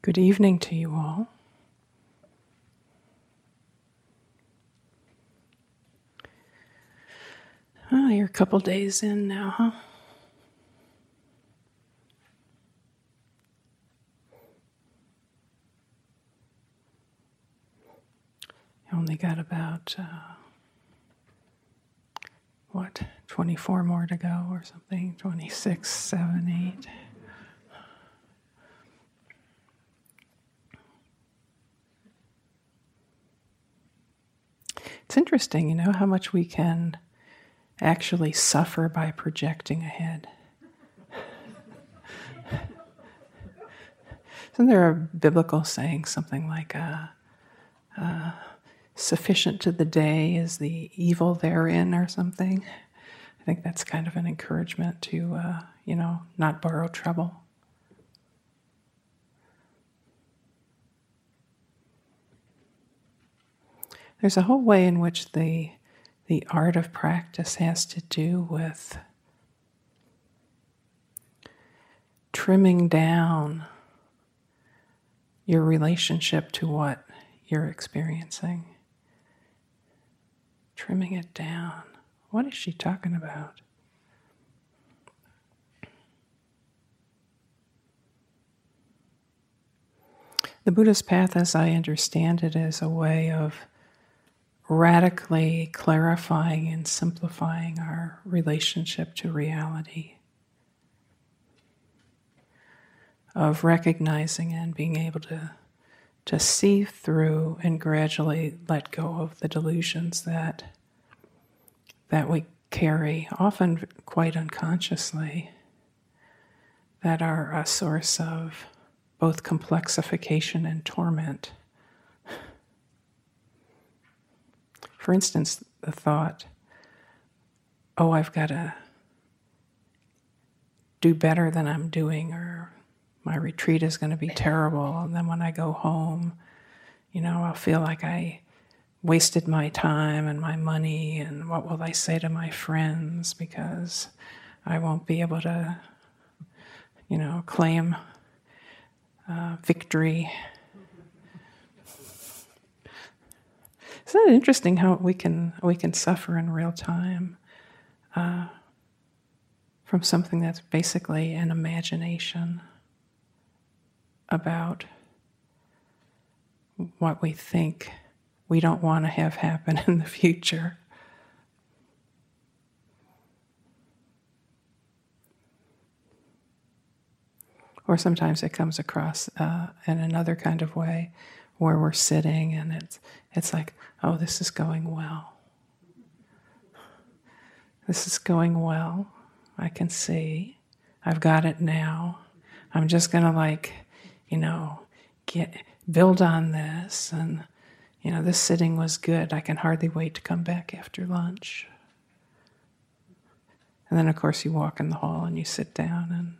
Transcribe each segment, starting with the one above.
Good evening to you all. Oh, you're a couple days in now, huh? You only got about, uh, what, 24 more to go or something? 26, 7, 8. It's interesting, you know, how much we can actually suffer by projecting ahead. Isn't there a biblical saying something like, uh, uh, sufficient to the day is the evil therein, or something? I think that's kind of an encouragement to, uh, you know, not borrow trouble. There's a whole way in which the, the art of practice has to do with trimming down your relationship to what you're experiencing. Trimming it down. What is she talking about? The Buddhist path, as I understand it, is a way of radically clarifying and simplifying our relationship to reality, of recognizing and being able to, to see through and gradually let go of the delusions that, that we carry, often quite unconsciously, that are a source of both complexification and torment. For instance, the thought, oh, I've got to do better than I'm doing, or my retreat is going to be terrible. And then when I go home, you know, I'll feel like I wasted my time and my money, and what will I say to my friends because I won't be able to, you know, claim uh, victory Isn't it interesting how we can we can suffer in real time uh, from something that's basically an imagination about what we think we don't want to have happen in the future. Or sometimes it comes across uh, in another kind of way where we're sitting and it's, it's like, oh, this is going well. This is going well. I can see. I've got it now. I'm just going to, like, you know, get build on this. And, you know, this sitting was good. I can hardly wait to come back after lunch. And then, of course, you walk in the hall and you sit down, and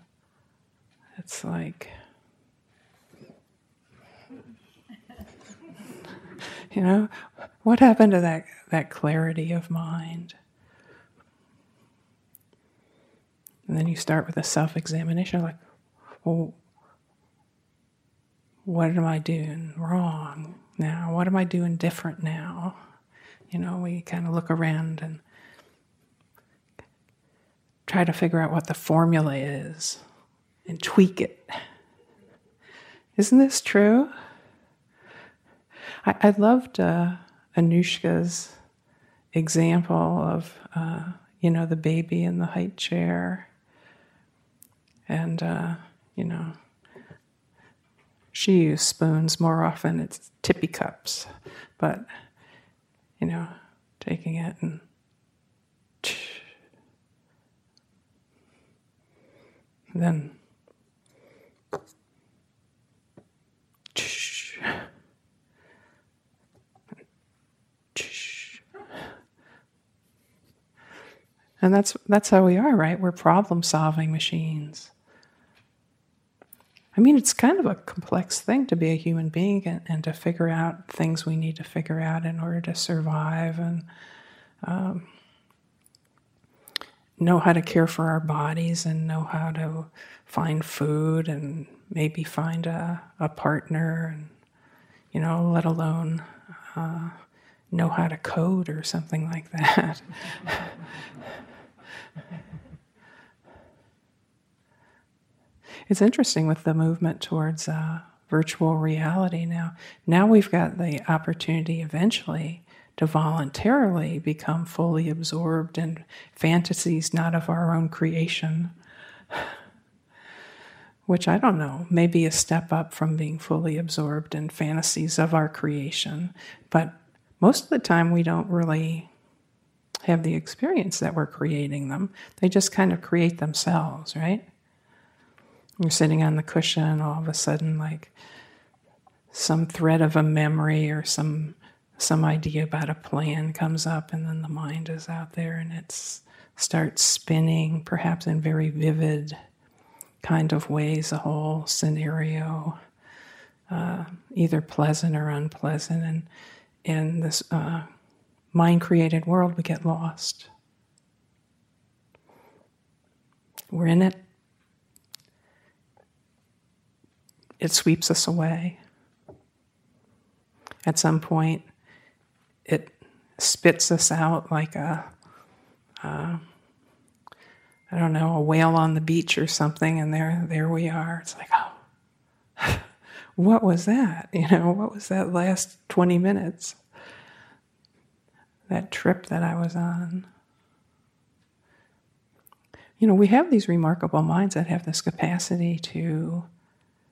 it's like, You know, what happened to that, that clarity of mind? And then you start with a self examination like, well, what am I doing wrong now? What am I doing different now? You know, we kind of look around and try to figure out what the formula is and tweak it. Isn't this true? I, I loved uh, Anushka's example of, uh, you know, the baby in the height chair. And, uh, you know, she used spoons more often, it's tippy cups. But, you know, taking it and then And that's, that's how we are, right? We're problem solving machines. I mean, it's kind of a complex thing to be a human being and, and to figure out things we need to figure out in order to survive. And um, know how to care for our bodies and know how to find food and maybe find a, a partner and you know let alone uh, know how to code or something like that. It's interesting with the movement towards uh, virtual reality now. Now we've got the opportunity eventually to voluntarily become fully absorbed in fantasies not of our own creation, which I don't know, may be a step up from being fully absorbed in fantasies of our creation. But most of the time, we don't really have the experience that we're creating them. They just kind of create themselves, right? You're sitting on the cushion, all of a sudden, like some thread of a memory or some some idea about a plan comes up, and then the mind is out there and it starts spinning, perhaps in very vivid kind of ways, a whole scenario, uh, either pleasant or unpleasant. And in this uh, mind created world, we get lost. We're in it, it sweeps us away. At some point, it spits us out like a, uh, don't know, a whale on the beach or something, and there, there we are. It's like, oh, what was that? You know, what was that last 20 minutes? That trip that I was on. You know, we have these remarkable minds that have this capacity to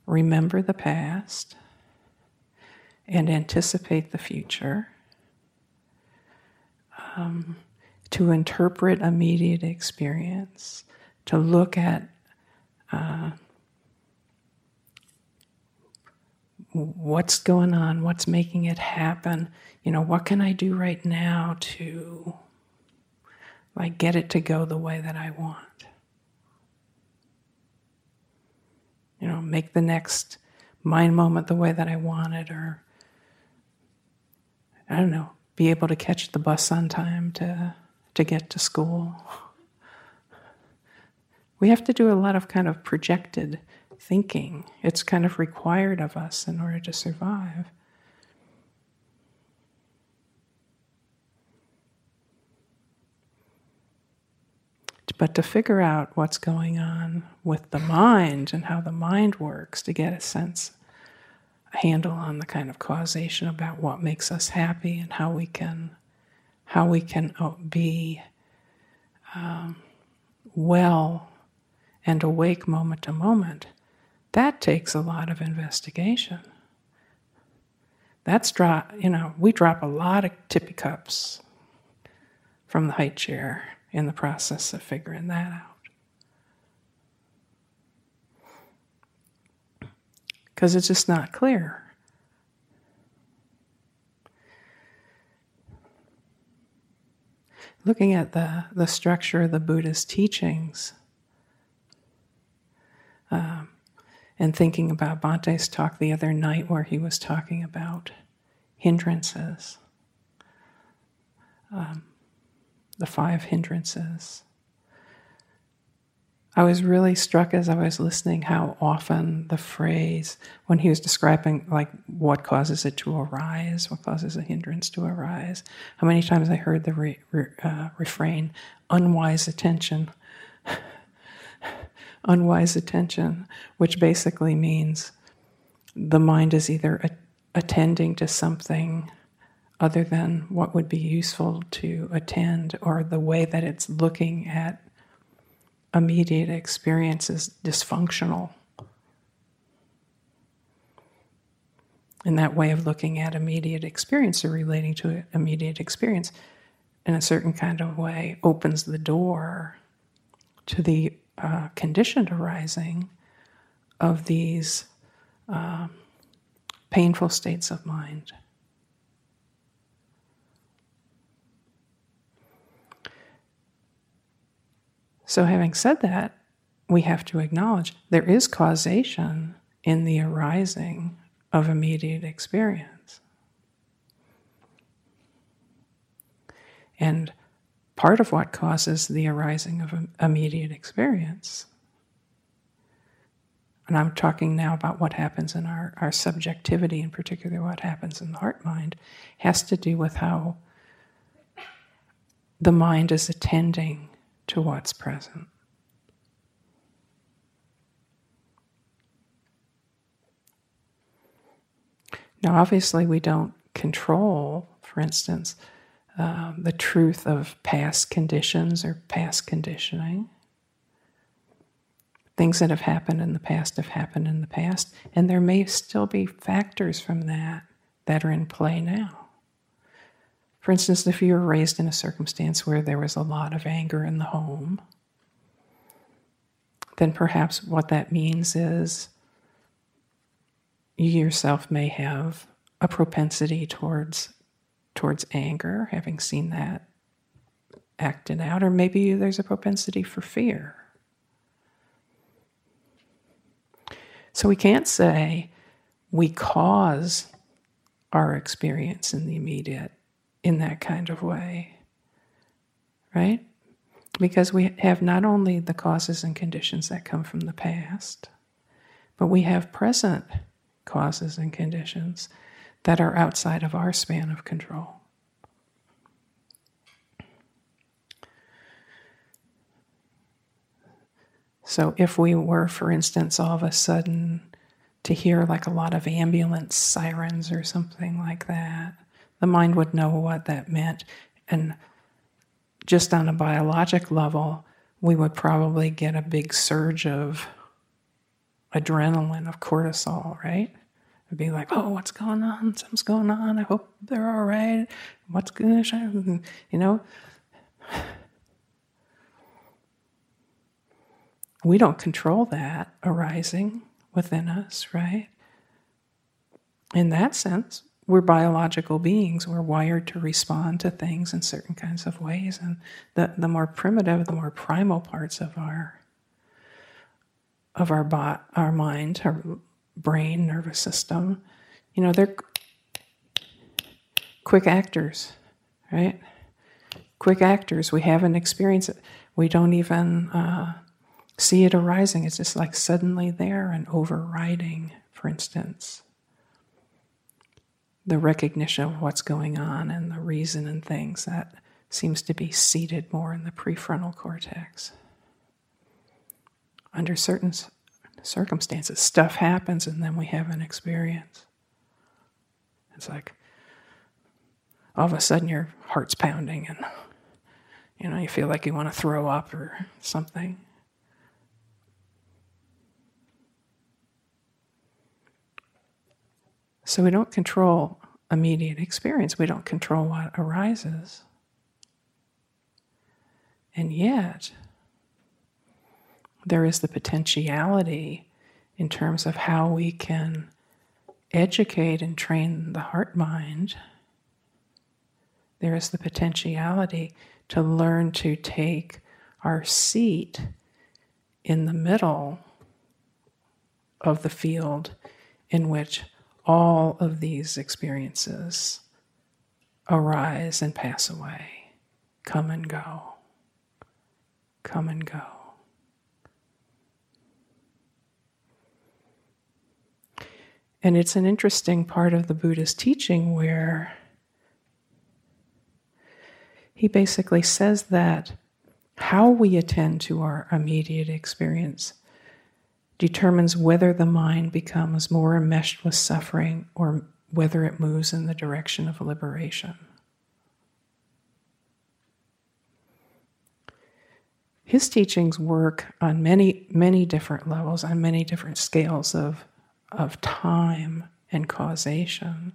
remember the past and anticipate the future um, to interpret immediate experience, to look at uh, what's going on, what's making it happen. You know, what can I do right now to like get it to go the way that I want? You know, make the next mind moment the way that I want it, or I don't know, be able to catch the bus on time to, to get to school. We have to do a lot of kind of projected thinking. It's kind of required of us in order to survive. But to figure out what's going on with the mind and how the mind works to get a sense handle on the kind of causation about what makes us happy and how we can how we can uh, be um, well and awake moment to moment that takes a lot of investigation that's drop you know we drop a lot of tippy cups from the height chair in the process of figuring that out because it's just not clear. Looking at the, the structure of the Buddha's teachings um, and thinking about Bhante's talk the other night, where he was talking about hindrances, um, the five hindrances. I was really struck as I was listening how often the phrase, when he was describing like what causes it to arise, what causes a hindrance to arise, how many times I heard the re, re, uh, refrain, unwise attention. unwise attention, which basically means the mind is either a- attending to something other than what would be useful to attend, or the way that it's looking at immediate experience is dysfunctional. And that way of looking at immediate experience or relating to immediate experience in a certain kind of way opens the door to the uh, conditioned arising of these uh, painful states of mind. So, having said that, we have to acknowledge there is causation in the arising of immediate experience. And part of what causes the arising of immediate experience. And I'm talking now about what happens in our, our subjectivity, in particular, what happens in the heart mind, has to do with how the mind is attending to what's present. Now, obviously, we don't control, for instance, uh, the truth of past conditions or past conditioning. Things that have happened in the past have happened in the past, and there may still be factors from that that are in play now. For instance, if you were raised in a circumstance where there was a lot of anger in the home, then perhaps what that means is you yourself may have a propensity towards towards anger, having seen that acted out, or maybe there's a propensity for fear. So we can't say we cause our experience in the immediate in that kind of way, right? Because we have not only the causes and conditions that come from the past, but we have present causes and conditions that are outside of our span of control. So, if we were, for instance, all of a sudden to hear like a lot of ambulance sirens or something like that, the mind would know what that meant. And just on a biologic level, we would probably get a big surge of adrenaline, of cortisol, right? It'd be like, oh, what's going on? Something's going on. I hope they're all right. What's going to, you know? We don't control that arising within us, right? In that sense, we're biological beings. We're wired to respond to things in certain kinds of ways. And the, the more primitive, the more primal parts of our of our bot, our mind, our brain, nervous system, you know, they're quick actors, right? Quick actors. We haven't experienced it. We don't even uh, see it arising. It's just like suddenly there and overriding, for instance, the recognition of what's going on and the reason and things that seems to be seated more in the prefrontal cortex. Under certain circumstances, stuff happens and then we have an experience. It's like all of a sudden your heart's pounding and you know you feel like you want to throw up or something. So we don't control immediate experience, we don't control what arises. And yet, there is the potentiality in terms of how we can educate and train the heart mind. There is the potentiality to learn to take our seat in the middle of the field in which all of these experiences arise and pass away, come and go, come and go. And it's an interesting part of the Buddha's teaching where he basically says that how we attend to our immediate experience determines whether the mind becomes more enmeshed with suffering or whether it moves in the direction of liberation. His teachings work on many, many different levels, on many different scales of, of time and causation.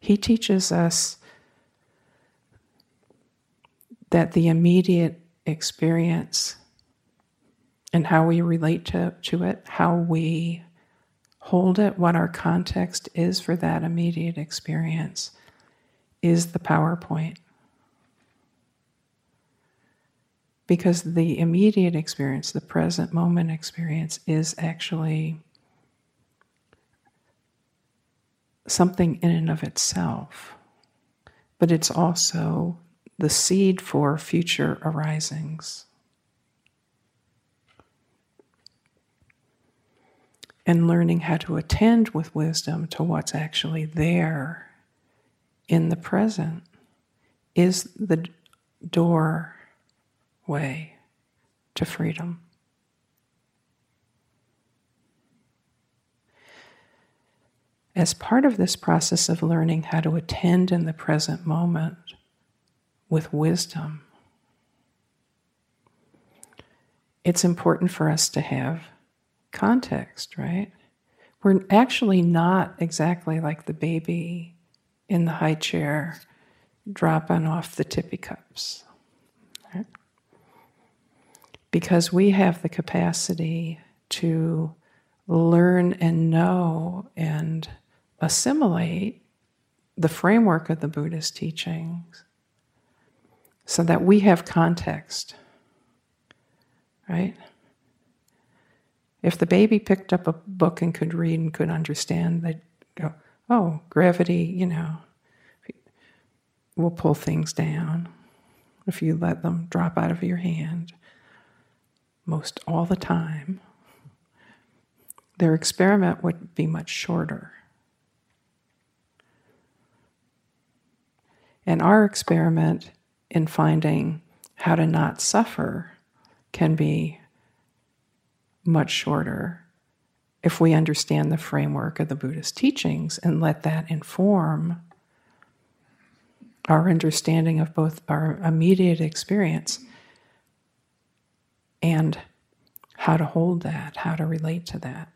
He teaches us that the immediate experience and how we relate to, to it, how we hold it, what our context is for that immediate experience, is the PowerPoint. Because the immediate experience, the present moment experience, is actually something in and of itself. but it's also the seed for future arisings. And learning how to attend with wisdom to what's actually there in the present is the doorway to freedom. As part of this process of learning how to attend in the present moment with wisdom, it's important for us to have context, right? We're actually not exactly like the baby in the high chair dropping off the tippy cups. Right? Because we have the capacity to learn and know and assimilate the framework of the Buddhist teachings so that we have context, right? If the baby picked up a book and could read and could understand, they'd go, oh, gravity, you know, will pull things down if you let them drop out of your hand most all the time. Their experiment would be much shorter. And our experiment in finding how to not suffer can be much shorter if we understand the framework of the Buddhist teachings and let that inform our understanding of both our immediate experience and how to hold that, how to relate to that.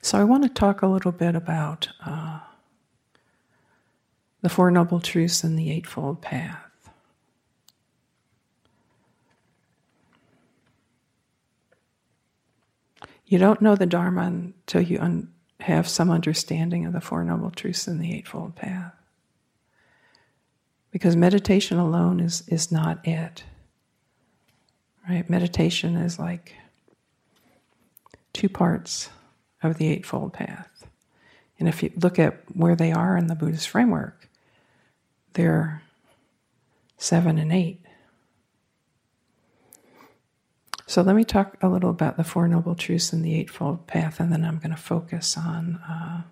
So, I want to talk a little bit about uh, the Four Noble Truths and the Eightfold Path. You don't know the Dharma until you un- have some understanding of the Four Noble Truths and the Eightfold Path. Because meditation alone is, is not it. Right? Meditation is like two parts of the Eightfold Path. And if you look at where they are in the Buddhist framework, they're seven and eight. So let me talk a little about the Four Noble Truths and the Eightfold Path, and then I'm going to focus on uh,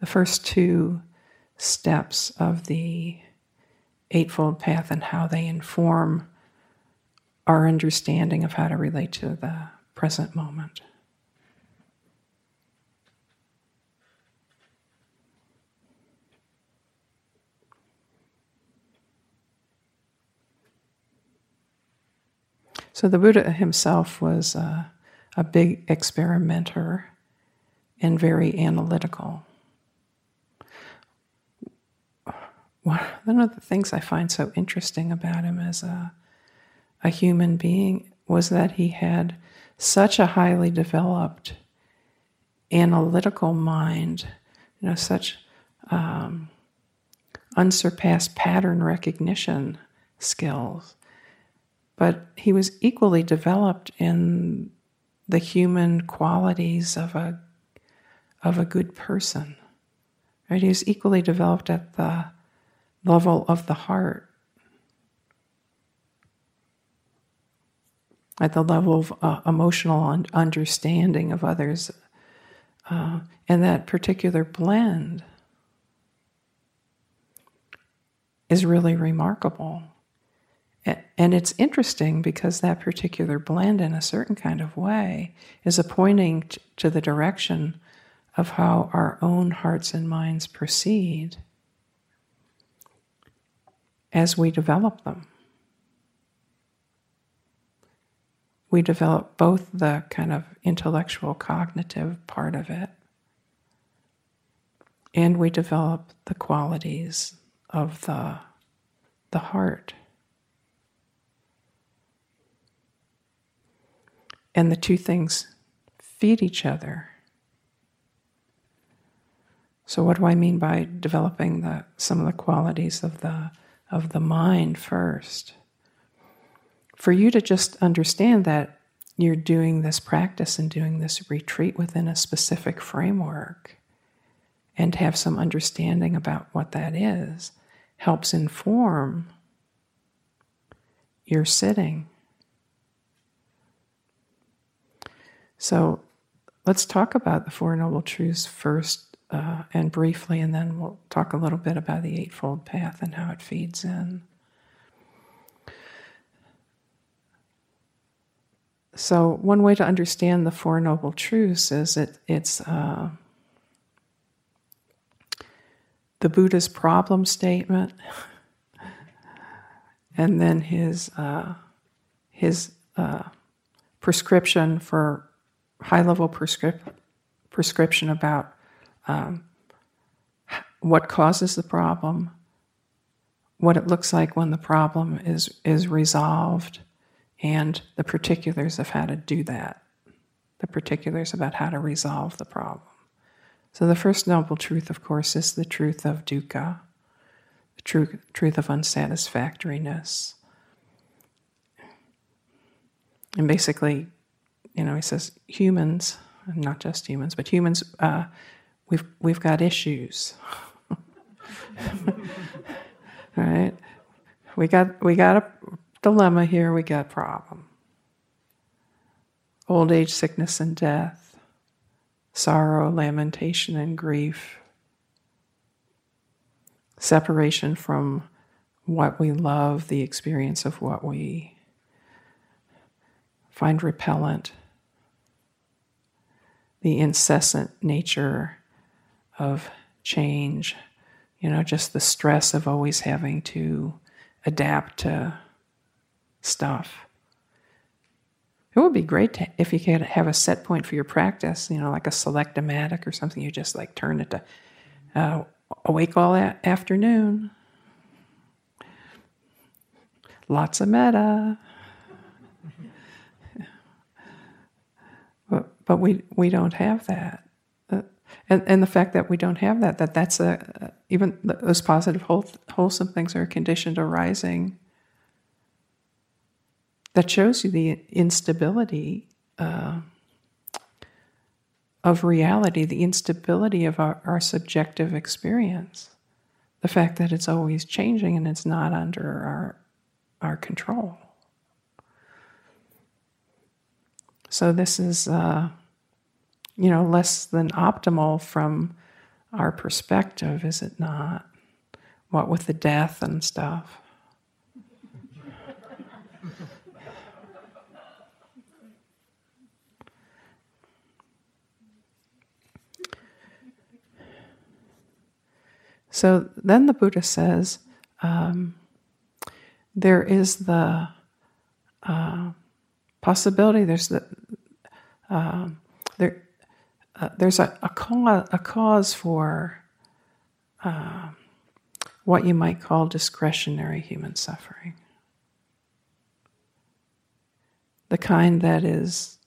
the first two steps of the Eightfold Path and how they inform our understanding of how to relate to the present moment. So the Buddha himself was a, a big experimenter and very analytical. One of the things I find so interesting about him as a, uh, a human being was that he had such a highly developed analytical mind, you know, such um, unsurpassed pattern recognition skills but he was equally developed in the human qualities of a of a good person. Right? He was equally developed at the level of the heart, at the level of uh, emotional understanding of others, uh, and that particular blend is really remarkable. And it's interesting because that particular blend, in a certain kind of way, is a pointing to the direction of how our own hearts and minds proceed as we develop them. We develop both the kind of intellectual cognitive part of it, and we develop the qualities of the, the heart. And the two things feed each other. So, what do I mean by developing the, some of the qualities of the, of the mind first? For you to just understand that you're doing this practice and doing this retreat within a specific framework, and have some understanding about what that is helps inform your sitting. So let's talk about the Four Noble Truths first uh, and briefly, and then we'll talk a little bit about the Eightfold Path and how it feeds in. So, one way to understand the Four Noble Truths is it, it's uh, the Buddha's problem statement, and then his uh, his uh, prescription for high level prescrip- prescription about um, what causes the problem, what it looks like when the problem is is resolved, and the particulars of how to do that, the particulars about how to resolve the problem. So, the first noble truth, of course, is the truth of dukkha, the truth, truth of unsatisfactoriness. And basically, you know, he says humans, not just humans, but humans, uh, we've, we've got issues. right? We got, we got a dilemma here, we got problem. Old age, sickness, and death. Sorrow, lamentation, and grief, separation from what we love, the experience of what we find repellent, the incessant nature of change, you know, just the stress of always having to adapt to stuff. It would be great to, if you could have a set point for your practice, you know, like a select-o-matic or something. You just like turn it to uh, awake all that afternoon. Lots of metta. but, but we, we don't have that. Uh, and, and the fact that we don't have that, that that's a, even those positive, wholesome things are conditioned arising that shows you the instability uh, of reality, the instability of our, our subjective experience, the fact that it's always changing and it's not under our, our control. So this is, uh, you know, less than optimal from our perspective, is it not? What with the death and stuff. So then the Buddha says um, there is the uh, possibility, there's the uh, there, uh, there's a, a, cause, a cause for uh, what you might call discretionary human suffering. The kind that is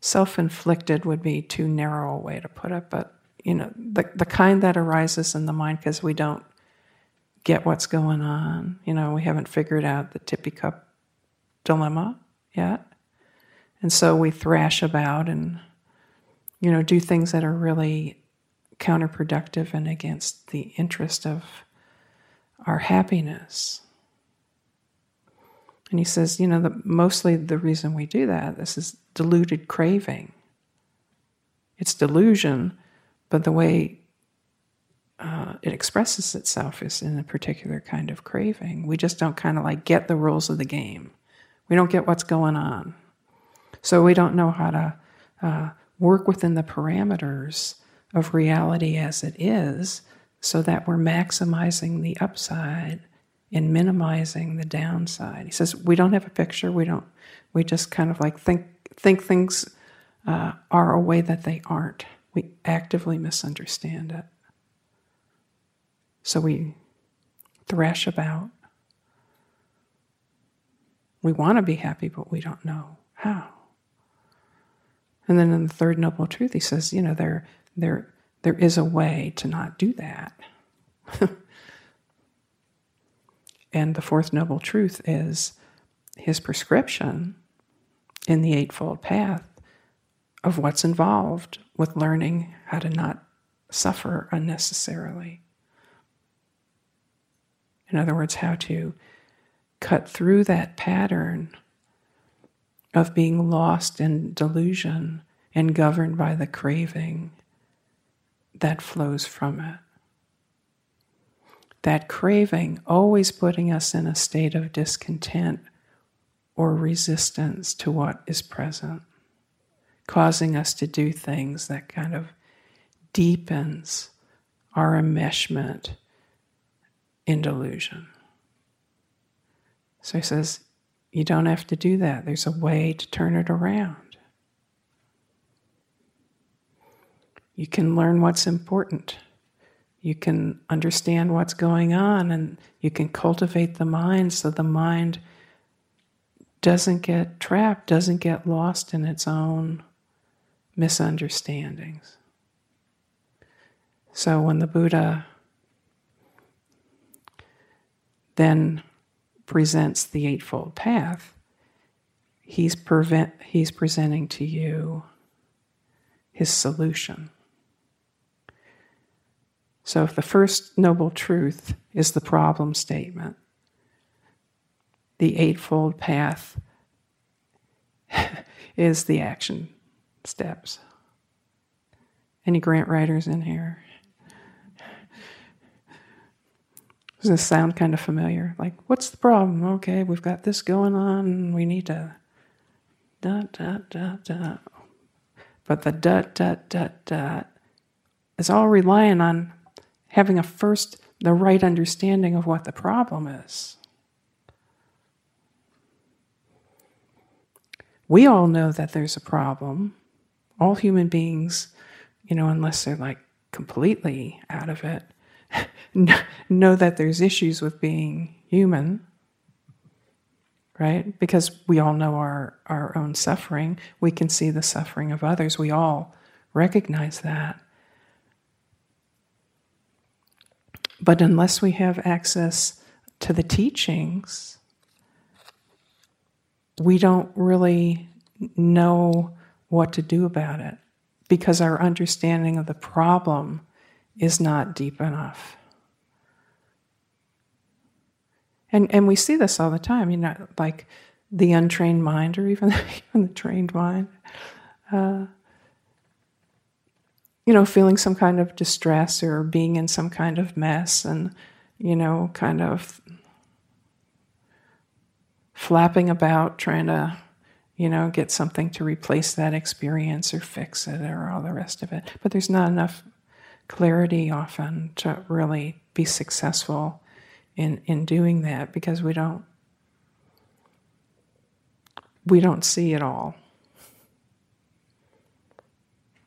self inflicted would be too narrow a way to put it, but you know, the, the kind that arises in the mind because we don't get what's going on. You know, we haven't figured out the tippy cup dilemma yet. And so we thrash about and, you know, do things that are really counterproductive and against the interest of our happiness. And he says, you know, the, mostly the reason we do that, this is deluded craving. It's delusion but the way uh, it expresses itself is in a particular kind of craving. We just don't kind of like get the rules of the game. We don't get what's going on. So we don't know how to uh, work within the parameters of reality as it is so that we're maximizing the upside and minimizing the downside. He says we don't have a picture. We don't. We just kind of like think think things uh, are a way that they aren't we actively misunderstand it. So we thrash about. We want to be happy, but we don't know how. And then in the third noble truth, he says, you know, there, there, there is a way to not do that. and the fourth noble truth is his prescription in the Eightfold Path of what's involved with learning how to not suffer unnecessarily. In other words, how to cut through that pattern of being lost in delusion and governed by the craving that flows from it. That craving always putting us in a state of discontent or resistance to what is present, causing us to do things that kind of deepens our enmeshment in delusion. So he says, you don't have to do that. There's a way to turn it around. You can learn what's important. You can understand what's going on and you can cultivate the mind so the mind doesn't get trapped, doesn't get lost in its own misunderstandings. So when the Buddha then presents the Eightfold Path, he's, prevent, he's presenting to you his solution. So, if the first noble truth is the problem statement, the Eightfold Path is the action steps. Any grant writers in here? Does this sound kind of familiar? Like, what's the problem? Okay, we've got this going on, we need to dot, dot, dot, dot. But the dot, dot, dot, dot is all relying on having a first, the right understanding of what the problem is. We all know that there's a problem. All human beings, you know, unless they're like completely out of it, know that there's issues with being human, right? Because we all know our, our own suffering. We can see the suffering of others. We all recognize that. But unless we have access to the teachings, we don't really know what to do about it because our understanding of the problem is not deep enough. And, and we see this all the time, you know, like the untrained mind or even, even the trained mind. Uh, you know, feeling some kind of distress or being in some kind of mess and, you know, kind of flapping about trying to, you know, get something to replace that experience or fix it or all the rest of it. But there's not enough clarity often to really be successful in, in doing that because we don't we don't see it all.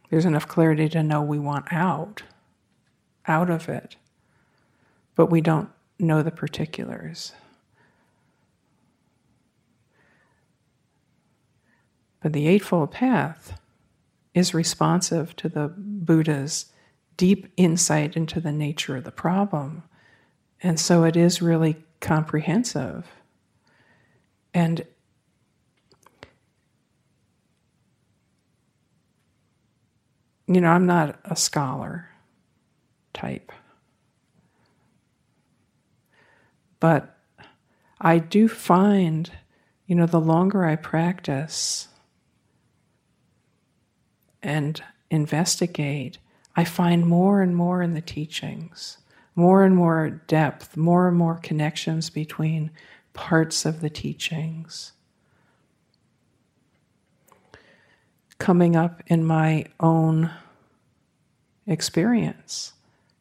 There's enough clarity to know we want out, out of it, but we don't know the particulars. But the Eightfold Path is responsive to the Buddha's deep insight into the nature of the problem. And so it is really comprehensive. And you know, I'm not a scholar type. But I do find, you know, the longer I practice and investigate, I find more and more in the teachings, more and more depth, more and more connections between parts of the teachings. Coming up in my own experience,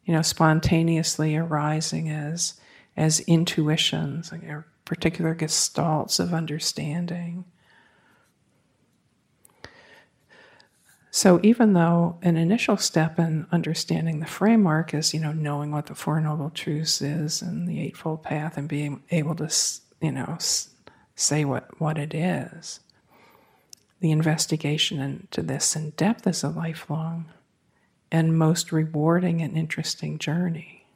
you know, spontaneously arising as, as intuitions, particular gestalts of understanding. So even though an initial step in understanding the framework is, you know, knowing what the Four Noble Truths is and the Eightfold Path and being able to, you know, say what, what it is, the investigation into this in depth is a lifelong and most rewarding and interesting journey.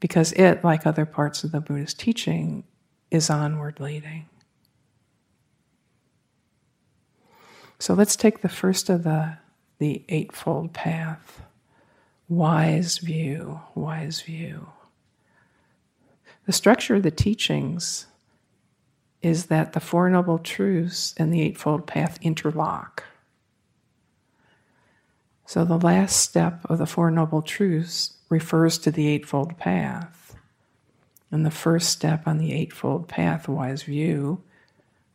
Because it, like other parts of the Buddhist teaching, is onward leading. So let's take the first of the, the Eightfold Path wise view, wise view. The structure of the teachings is that the Four Noble Truths and the Eightfold Path interlock. So the last step of the Four Noble Truths refers to the Eightfold Path. And the first step on the Eightfold Path, wise view,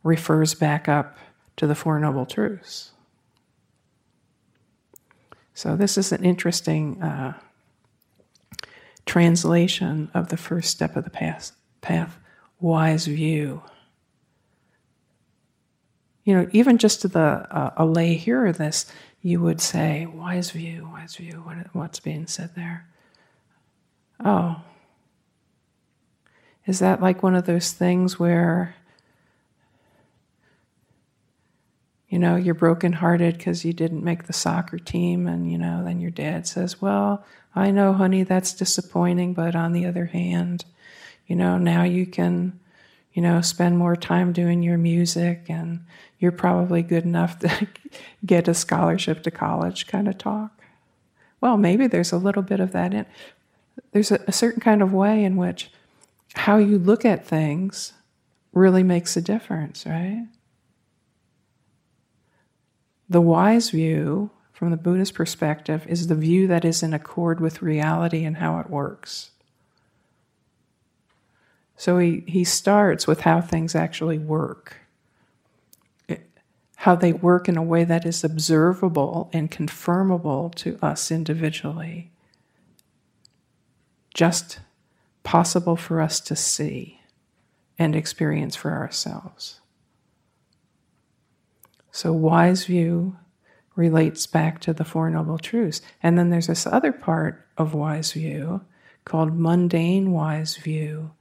refers back up to the Four Noble Truths. So this is an interesting uh, translation of the first step of the path, path wise view. You know, even just to the uh, a lay hearer this, you would say, wise view, wise view, what, what's being said there? Oh, is that like one of those things where, you know, you're brokenhearted because you didn't make the soccer team, and, you know, then your dad says, Well, I know, honey, that's disappointing, but on the other hand, you know, now you can, you know, spend more time doing your music and you're probably good enough to get a scholarship to college kind of talk. Well, maybe there's a little bit of that in. There's a, a certain kind of way in which how you look at things really makes a difference, right? The wise view, from the Buddhist perspective, is the view that is in accord with reality and how it works. So he, he starts with how things actually work how they work in a way that is observable and confirmable to us individually, just possible for us to see and experience for ourselves. So, wise view relates back to the Four Noble Truths. And then there's this other part of wise view called mundane wise view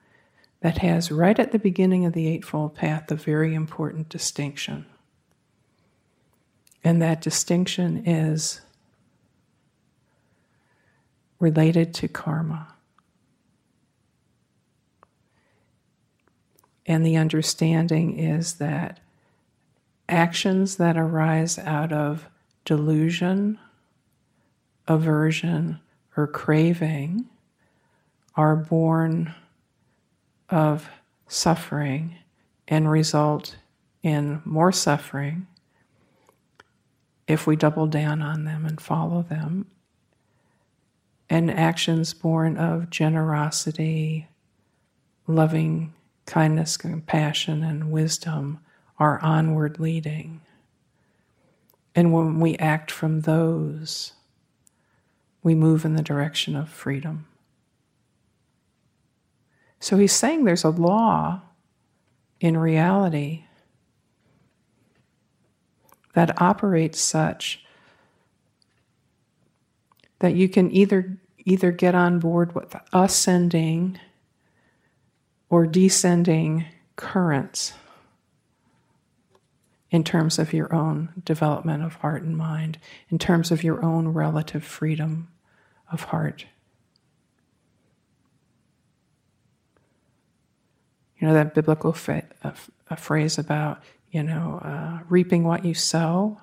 that has right at the beginning of the Eightfold Path a very important distinction. And that distinction is related to karma. And the understanding is that actions that arise out of delusion, aversion, or craving are born of suffering and result in more suffering if we double down on them and follow them. And actions born of generosity, loving kindness, compassion, and wisdom are onward leading. And when we act from those, we move in the direction of freedom. So he's saying there's a law in reality that operates such that you can either either get on board with ascending or descending currents in terms of your own development of heart and mind, in terms of your own relative freedom of heart. You know that biblical fa- a, a phrase about you know, uh, reaping what you sow.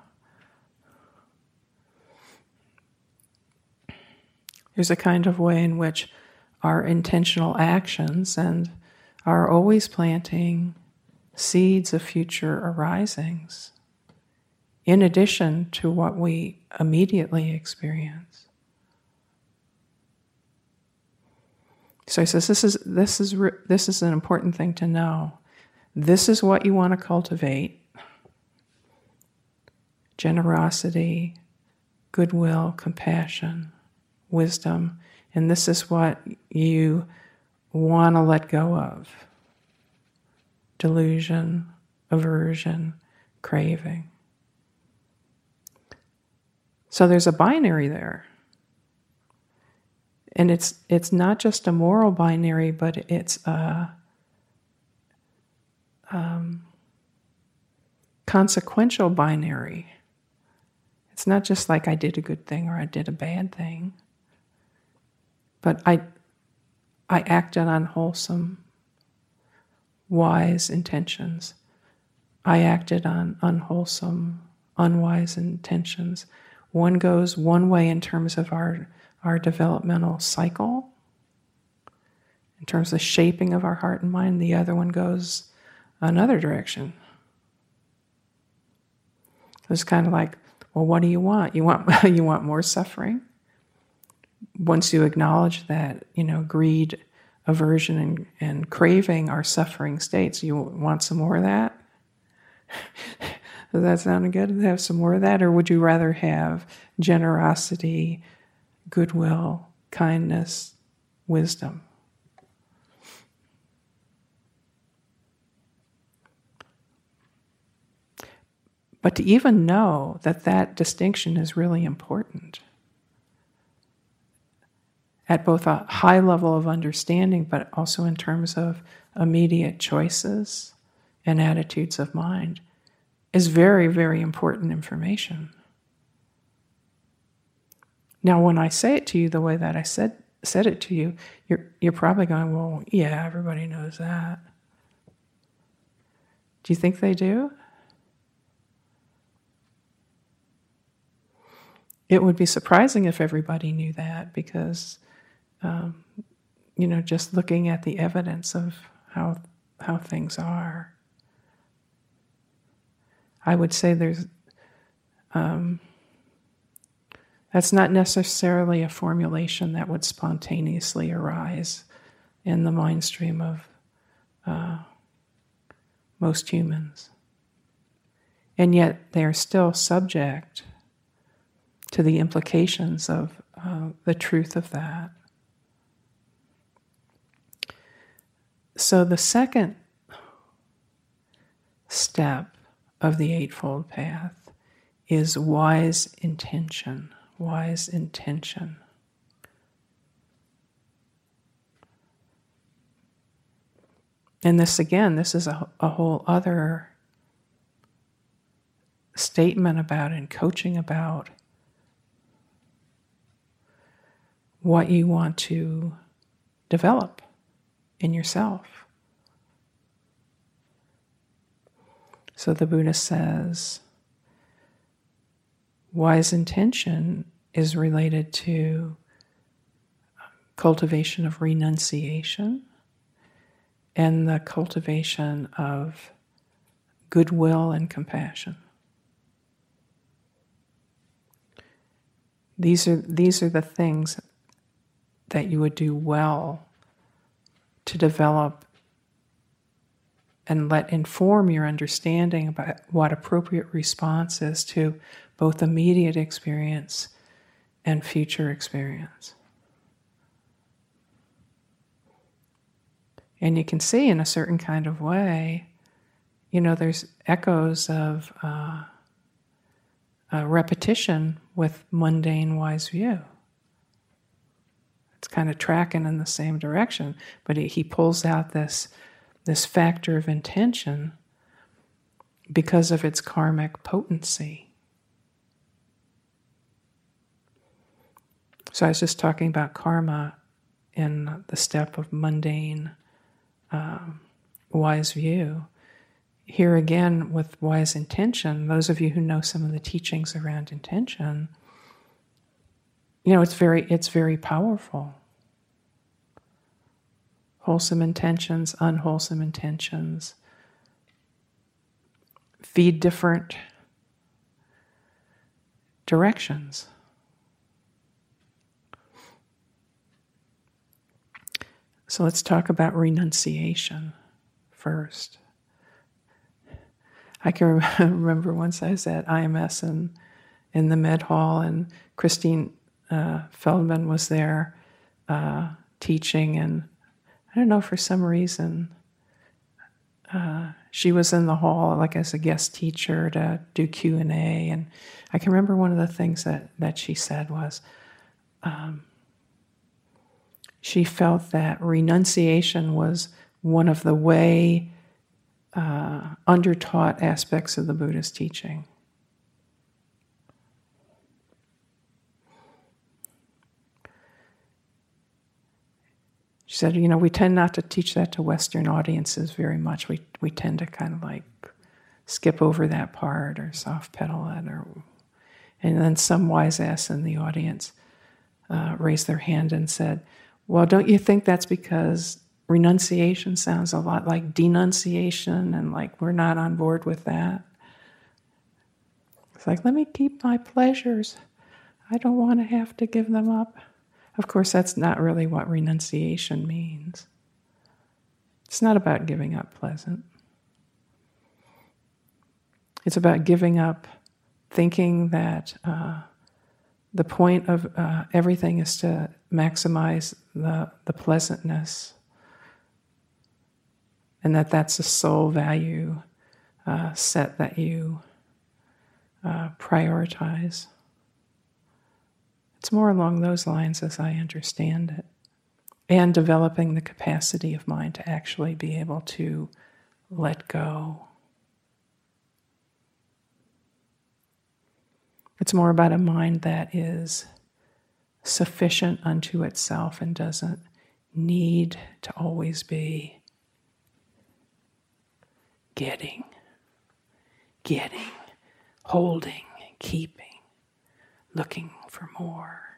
There's a kind of way in which our intentional actions and are always planting seeds of future arisings in addition to what we immediately experience. So he says this is this is this is an important thing to know this is what you want to cultivate generosity, goodwill, compassion, wisdom. And this is what you want to let go of delusion, aversion, craving. So there's a binary there. And it's it's not just a moral binary, but it's a um, consequential binary. It's not just like I did a good thing or I did a bad thing, but I, I acted on wholesome, wise intentions. I acted on unwholesome, unwise intentions. One goes one way in terms of our, our developmental cycle in terms of shaping of our heart and mind. The other one goes another direction. It's kind of like, well, what do you want? You want you want more suffering? Once you acknowledge that, you know, greed, aversion, and, and craving are suffering states, you want some more of that? Does that sound good have some more of that? Or would you rather have generosity, goodwill, kindness, wisdom? But to even know that that distinction is really important at both a high level of understanding, but also in terms of immediate choices and attitudes of mind, is very, very important information. Now, when I say it to you the way that I said, said it to you, you're, you're probably going, well, yeah, everybody knows that. Do you think they do? It would be surprising if everybody knew that because, um, you know, just looking at the evidence of how, how things are. I would say there's, um, that's not necessarily a formulation that would spontaneously arise in the mind stream of uh, most humans. And yet they are still subject to the implications of uh, the truth of that. So, the second step of the Eightfold Path is wise intention. Wise intention. And this, again, this is a, a whole other statement about and coaching about what you want to develop in yourself. So the Buddha says, wise intention is related to um, cultivation of renunciation and the cultivation of goodwill and compassion. These are, these are the things that you would do well to develop and let inform your understanding about what appropriate response is to both immediate experience and future experience. And you can see in a certain kind of way, you know, there's echoes of uh, repetition with mundane wise view it's kind of tracking in the same direction, but he, he pulls out this, this factor of intention because of its karmic potency. So I was just talking about karma in the step of mundane, um, wise view. Here again, with wise intention, those of you who know some of the teachings around intention, you know, it's very, it's very powerful. Wholesome intentions, unwholesome intentions feed different directions. So let's talk about renunciation first. I can remember once I was at IMS and in the med hall, and Christine uh, Feldman was there uh, teaching, and I don't know for some reason uh, she was in the hall like as a guest teacher to do Q and A, and I can remember one of the things that that she said was. Um, she felt that renunciation was one of the way uh, undertaught aspects of the Buddhist teaching. She said, you know, we tend not to teach that to Western audiences very much. We, we tend to kind of like skip over that part or soft pedal it. Or, and then some wise ass in the audience uh, raised their hand and said, Well, don't you think that's because renunciation sounds a lot like denunciation and like we're not on board with that? It's like, let me keep my pleasures. I don't want to have to give them up. Of course, that's not really what renunciation means. It's not about giving up pleasant. It's about giving up thinking that uh, the point of uh, everything is to maximize the, the pleasantness and that that's the sole value uh, set that you uh, prioritize. It's more along those lines as I understand it. And developing the capacity of mind to actually be able to let go. It's more about a mind that is sufficient unto itself and doesn't need to always be getting, getting, holding, keeping, looking for more.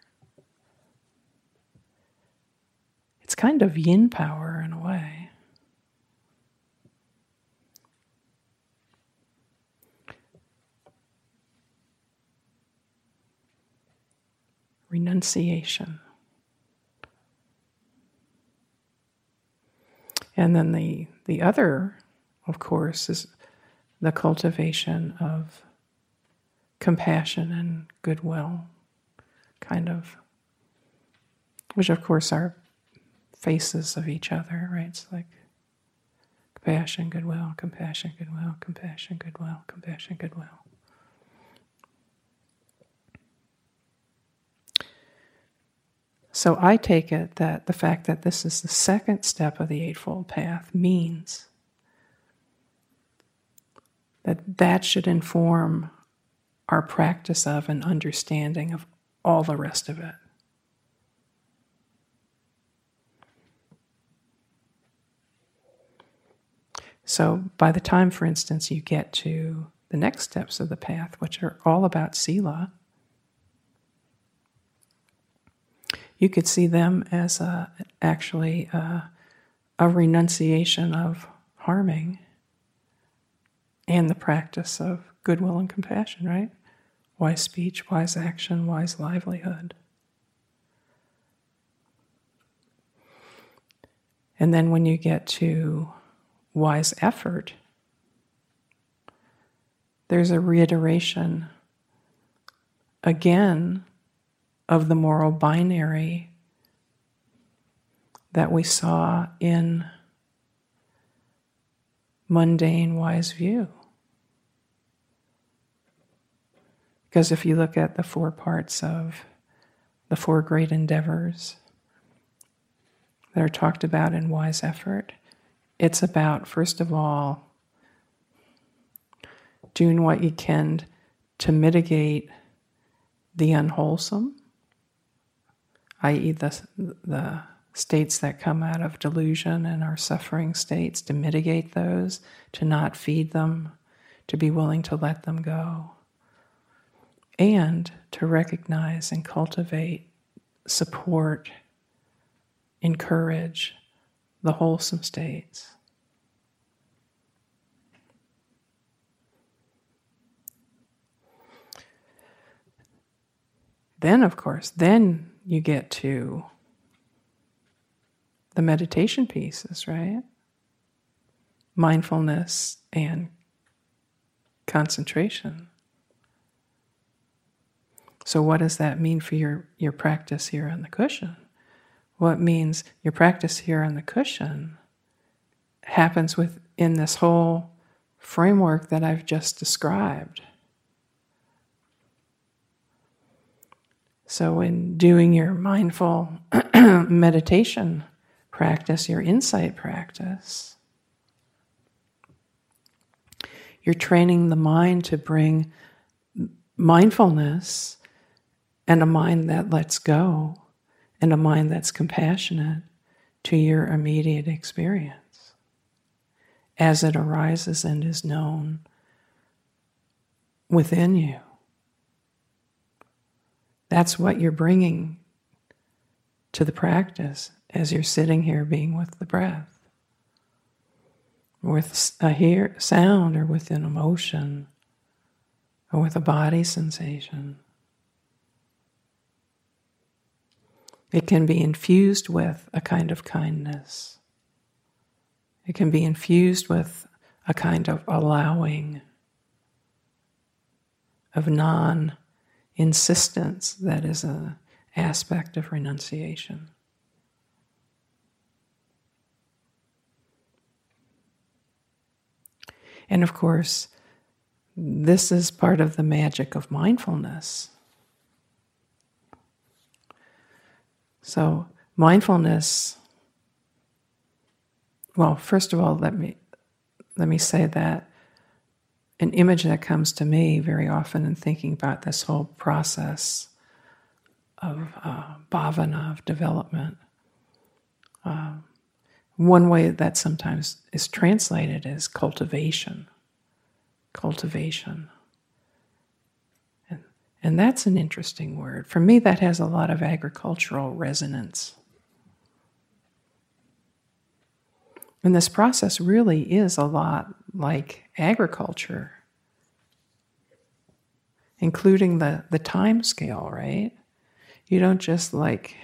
It's kind of yin power in a way. renunciation. And then the, the other, of course, is the cultivation of compassion and goodwill, kind of, which of course are faces of each other, right? It's like compassion, goodwill, compassion, goodwill, compassion, goodwill, compassion, goodwill. So I take it that the fact that this is the second step of the Eightfold Path means that that should inform our practice of and understanding of all the rest of it. So, by the time, for instance, you get to the next steps of the path, which are all about Sila, you could see them as a, actually a, a renunciation of harming and the practice of goodwill and compassion, right? Wise speech, wise action, wise livelihood. And then when you get to wise effort, there's a reiteration again of the moral binary that we saw in mundane wise view. Because if you look at the four parts of the four great endeavors that are talked about in wise effort, it's about, first of all, doing what you can to mitigate the unwholesome i.e., the, the states that come out of delusion and our suffering states, to mitigate those, to not feed them, to be willing to let them go, and to recognize and cultivate, support, encourage the wholesome states. Then, of course, then you get to the meditation pieces, right? Mindfulness and concentration. So, what does that mean for your, your practice here on the cushion? What means your practice here on the cushion happens within this whole framework that I've just described. So, in doing your mindful meditation practice, your insight practice, you're training the mind to bring mindfulness and a mind that lets go and a mind that's compassionate to your immediate experience as it arises and is known within you. That's what you're bringing to the practice as you're sitting here being with the breath, with a hear sound or with an emotion or with a body sensation. It can be infused with a kind of kindness. It can be infused with a kind of allowing, of non insistence that is an aspect of renunciation. And of course, this is part of the magic of mindfulness. So, mindfulness, well, first of all, let me, let me say that an image that comes to me very often in thinking about this whole process of uh, bhavana, of development. Uh, one way that sometimes is translated is cultivation. Cultivation. And, that's an interesting word. For me, that has a lot of agricultural resonance. And this process really is a lot like agriculture, including the, the time scale, right? You don't just like,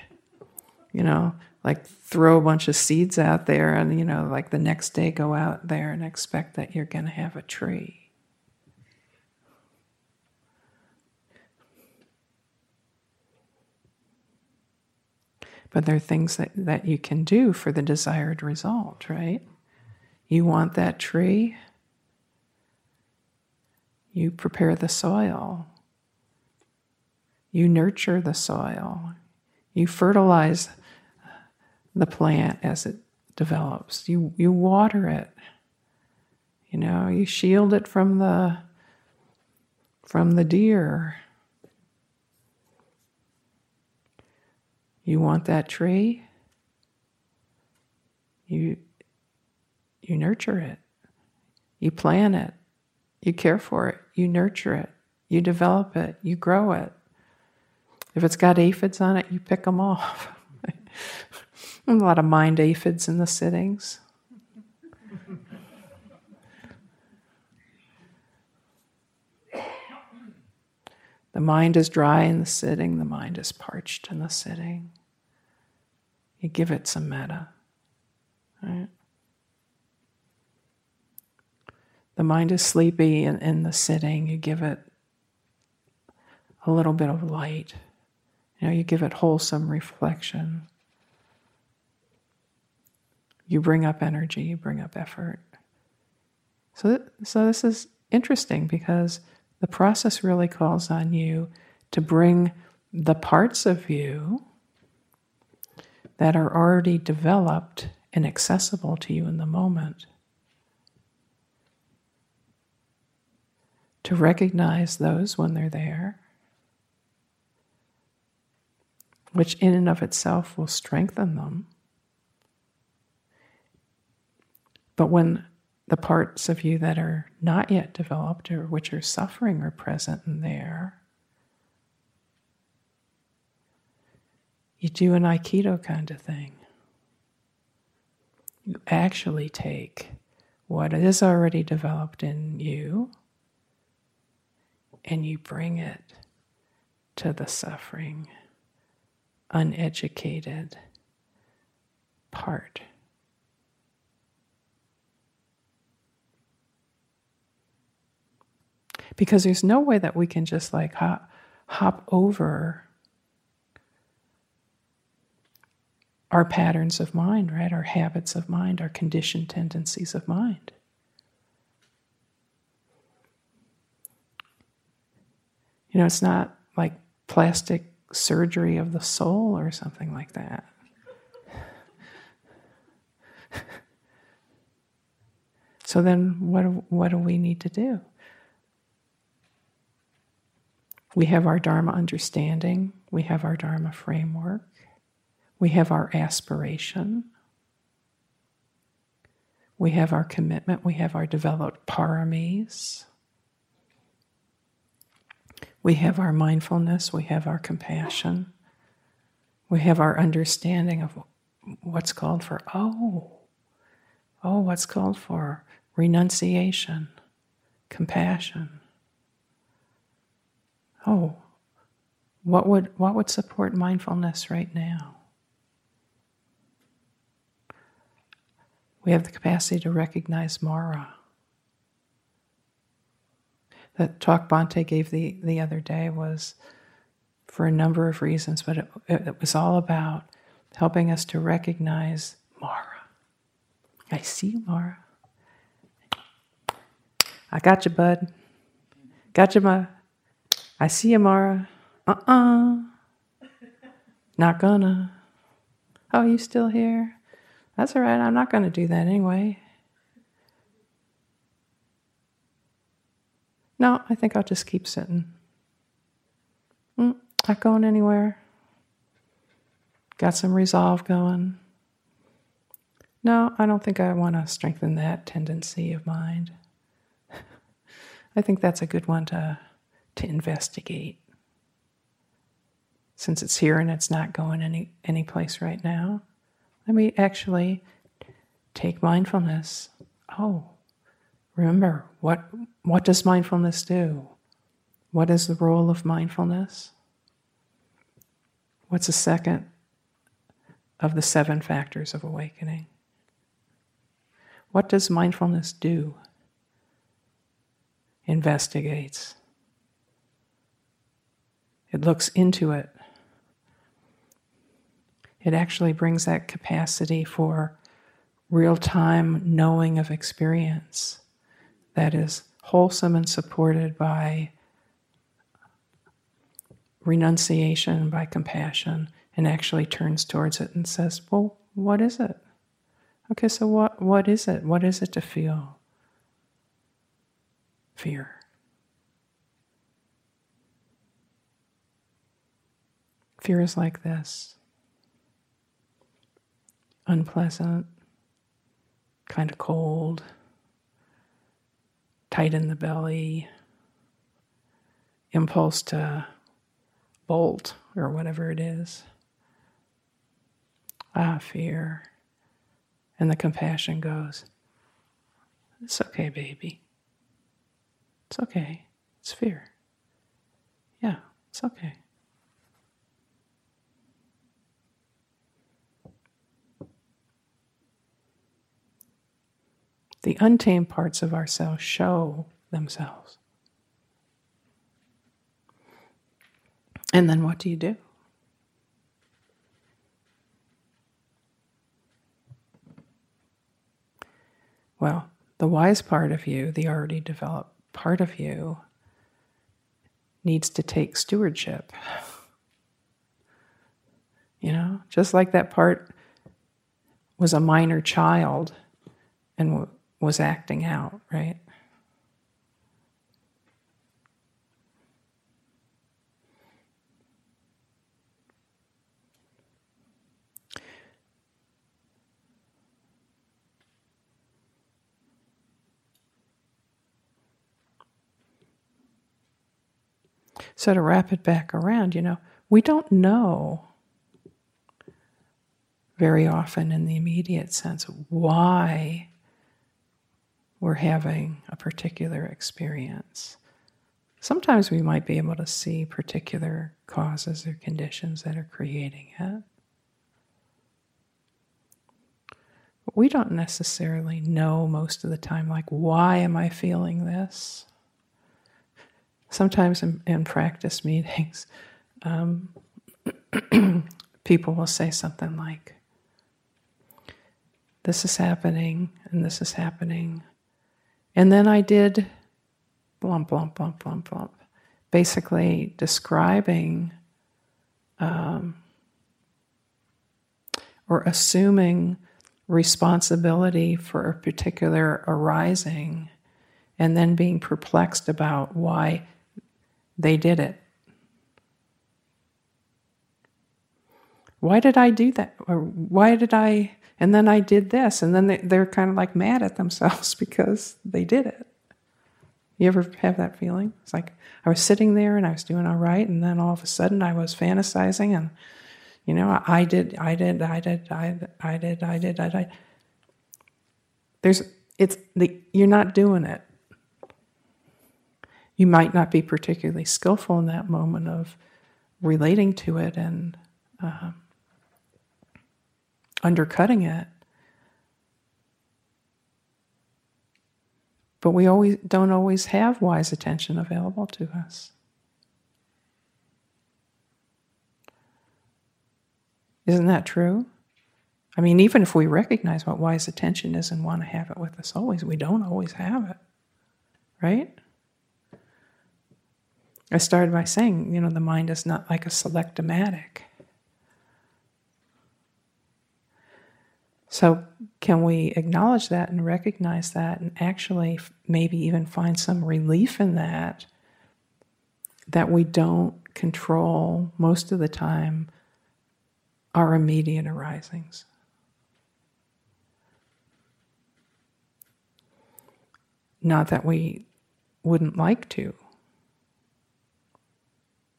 you know, like throw a bunch of seeds out there and, you know, like the next day go out there and expect that you're going to have a tree. But there are things that, that you can do for the desired result, right? You want that tree, you prepare the soil, you nurture the soil, you fertilize the plant as it develops, you, you water it, you know, you shield it from the from the deer You want that tree? You, you nurture it. You plant it. You care for it. You nurture it. You develop it. You grow it. If it's got aphids on it, you pick them off. a lot of mind aphids in the sittings. The mind is dry in the sitting, the mind is parched in the sitting. You give it some metta. Right? The mind is sleepy in, in the sitting, you give it a little bit of light. You know, you give it wholesome reflection. You bring up energy, you bring up effort. So, so this is interesting because the process really calls on you to bring the parts of you that are already developed and accessible to you in the moment. To recognize those when they're there, which in and of itself will strengthen them. But when the parts of you that are not yet developed or which are suffering are present in there. You do an Aikido kind of thing. You actually take what is already developed in you and you bring it to the suffering, uneducated part. because there's no way that we can just like hop, hop over our patterns of mind, right? Our habits of mind, our conditioned tendencies of mind. You know, it's not like plastic surgery of the soul or something like that. so then, what what do we need to do? We have our Dharma understanding, we have our Dharma framework, we have our aspiration, we have our commitment, we have our developed paramis, we have our mindfulness, we have our compassion, we have our understanding of what's called for. Oh, oh, what's called for renunciation, compassion. Oh, what would, what would support mindfulness right now? We have the capacity to recognize Mara. The talk Bhante gave the, the other day was for a number of reasons, but it, it was all about helping us to recognize Mara. I see you, Mara. I got you, bud. Got you, Ma. I see you, Mara. Uh uh-uh. uh. Not gonna. Oh, are you still here? That's all right. I'm not going to do that anyway. No, I think I'll just keep sitting. Mm, not going anywhere. Got some resolve going. No, I don't think I want to strengthen that tendency of mind. I think that's a good one to, to investigate. Since it's here and it's not going any, any place right now. Let me actually take mindfulness. Oh, remember what what does mindfulness do? What is the role of mindfulness? What's the second of the seven factors of awakening? What does mindfulness do? Investigates. It looks into it it actually brings that capacity for real time knowing of experience that is wholesome and supported by renunciation, by compassion, and actually turns towards it and says, Well, what is it? Okay, so what, what is it? What is it to feel? Fear. Fear is like this unpleasant, kind of cold, tight in the belly, impulse to bolt or whatever it is. Ah, fear. And the compassion goes, It's okay, baby. It's okay. It's fear. Yeah, it's okay. The untamed parts of ourselves show themselves. And then what do you do? Well, the wise part of you, the already developed part of you, needs to take stewardship. You know, just like that part was a minor child and was acting out, right? So, to wrap it back around, you know, we don't know very often in the immediate sense why we're having a particular experience. Sometimes we might be able to see particular causes or conditions that are creating it. But we don't necessarily know most of the time, like, why am I feeling this? Sometimes in, in practice meetings, um, people will say something like, This is happening, and this is happening and then I did blump, blump, blump, blump, blump, basically describing um, or assuming responsibility for a particular arising and then being perplexed about why they did it. Why did I do that? Or why did I and then I did this, and then they, they're kind of like mad at themselves because they did it. You ever have that feeling? It's like I was sitting there and I was doing all right, and then all of a sudden I was fantasizing and You know, I did, I did, I did, I did, I did, I did, I did. There's, it's the, you're not doing it. You might not be particularly skillful in that moment of relating to it and uh, undercutting it. But we always don't always have wise attention available to us. Isn't that true? I mean, even if we recognize what wise attention is and want to have it with us always, we don't always have it, right? I started by saying, you know, the mind is not like a selectomatic. So, can we acknowledge that and recognize that and actually maybe even find some relief in that? That we don't control most of the time our immediate arisings. Not that we wouldn't like to.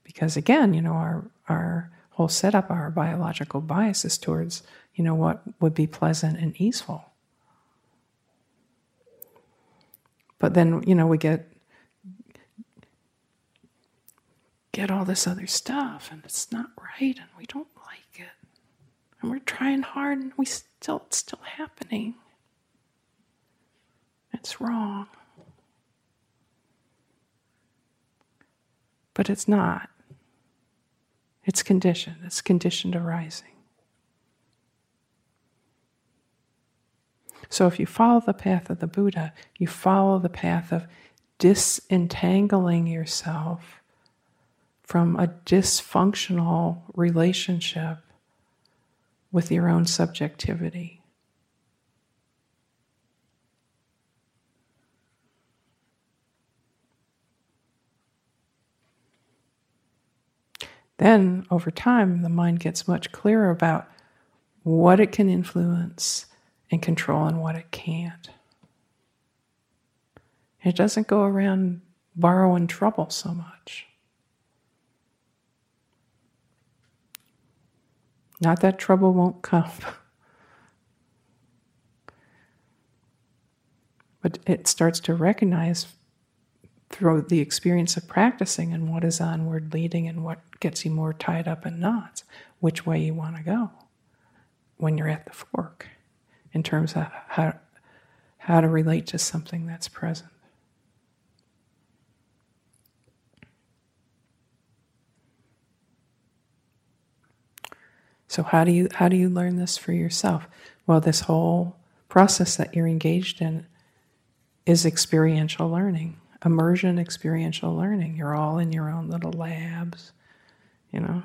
Because again, you know, our, our whole setup, our biological bias is towards, you know, what would be pleasant and easeful. But then, you know, we get get all this other stuff and it's not right and we don't like it and we're trying hard and we still it's still happening. It's wrong. But it's not. It's conditioned. It's conditioned arising. So if you follow the path of the Buddha, you follow the path of disentangling yourself from a dysfunctional relationship with your own subjectivity. Then, over time, the mind gets much clearer about what it can influence and control what it can't. It doesn't go around borrowing trouble so much. Not that trouble won't come. but it starts to recognize through the experience of practicing and what is onward leading and what gets you more tied up in knots, which way you want to go when you're at the fork in terms of how, how to relate to something that's present. So how do you how do you learn this for yourself? Well, this whole process that you're engaged in is experiential learning, immersion experiential learning. You're all in your own little labs, you know,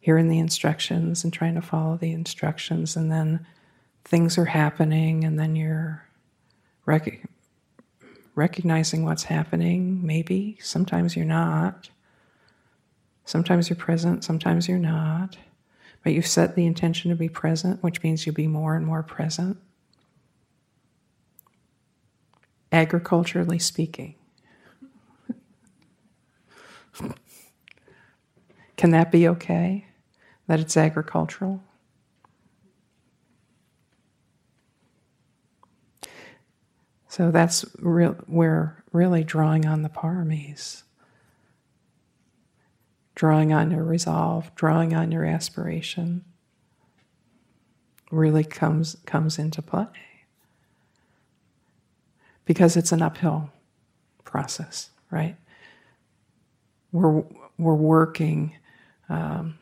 hearing the instructions and trying to follow the instructions, and then things are happening, and then you're rec- recognizing what's happening. Maybe sometimes you're not. Sometimes you're present, sometimes you're not. But you've set the intention to be present, which means you'll be more and more present. Agriculturally speaking. Can that be okay? That it's agricultural? So that's real, we're really drawing on the paramis drawing on your resolve, drawing on your aspiration really comes comes into play. Because it's an uphill process, right? We're we're working um,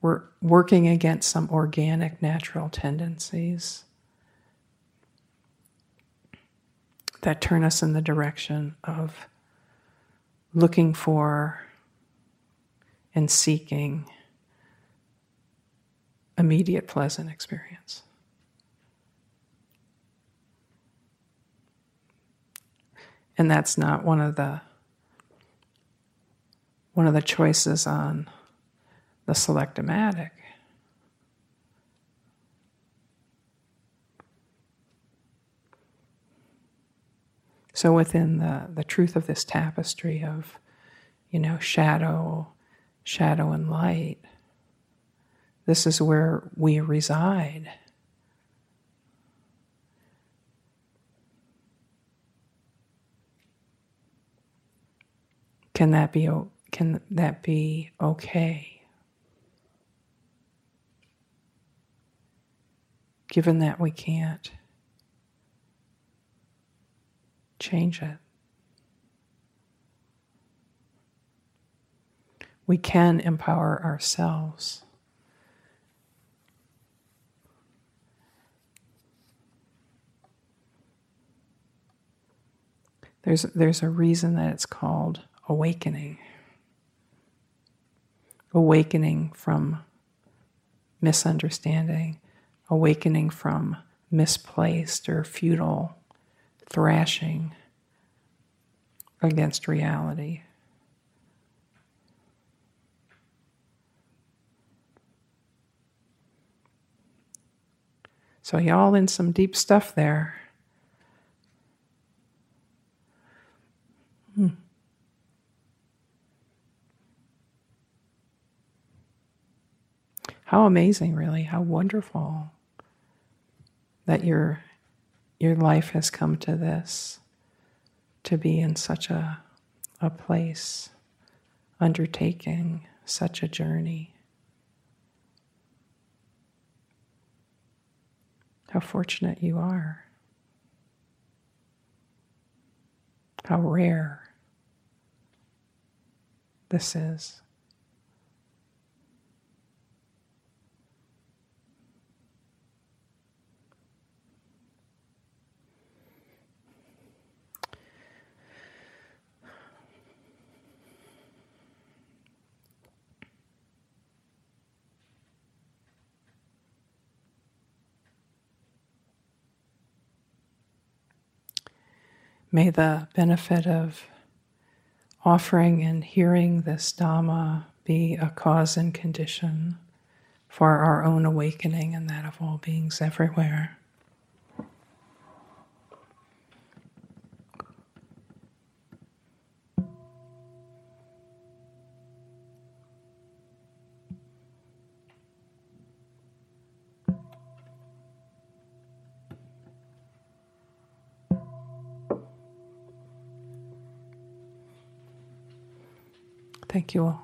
we're working against some organic natural tendencies that turn us in the direction of looking for and seeking immediate pleasant experience. And that's not one of the one of the choices on the selectomatic. So within the, the truth of this tapestry of, you know, shadow, shadow and light. This is where we reside. Can that be can that be okay? Given that we can't change it. We can empower ourselves. There's, there's a reason that it's called awakening. Awakening from misunderstanding, awakening from misplaced or futile thrashing against reality. So, y'all in some deep stuff there. Hmm. How amazing, really, how wonderful that your, your life has come to this, to be in such a, a place, undertaking such a journey. How fortunate you are. How rare this is. May the benefit of offering and hearing this Dhamma be a cause and condition for our own awakening and that of all beings everywhere. Thank you all.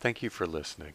Thank you for listening.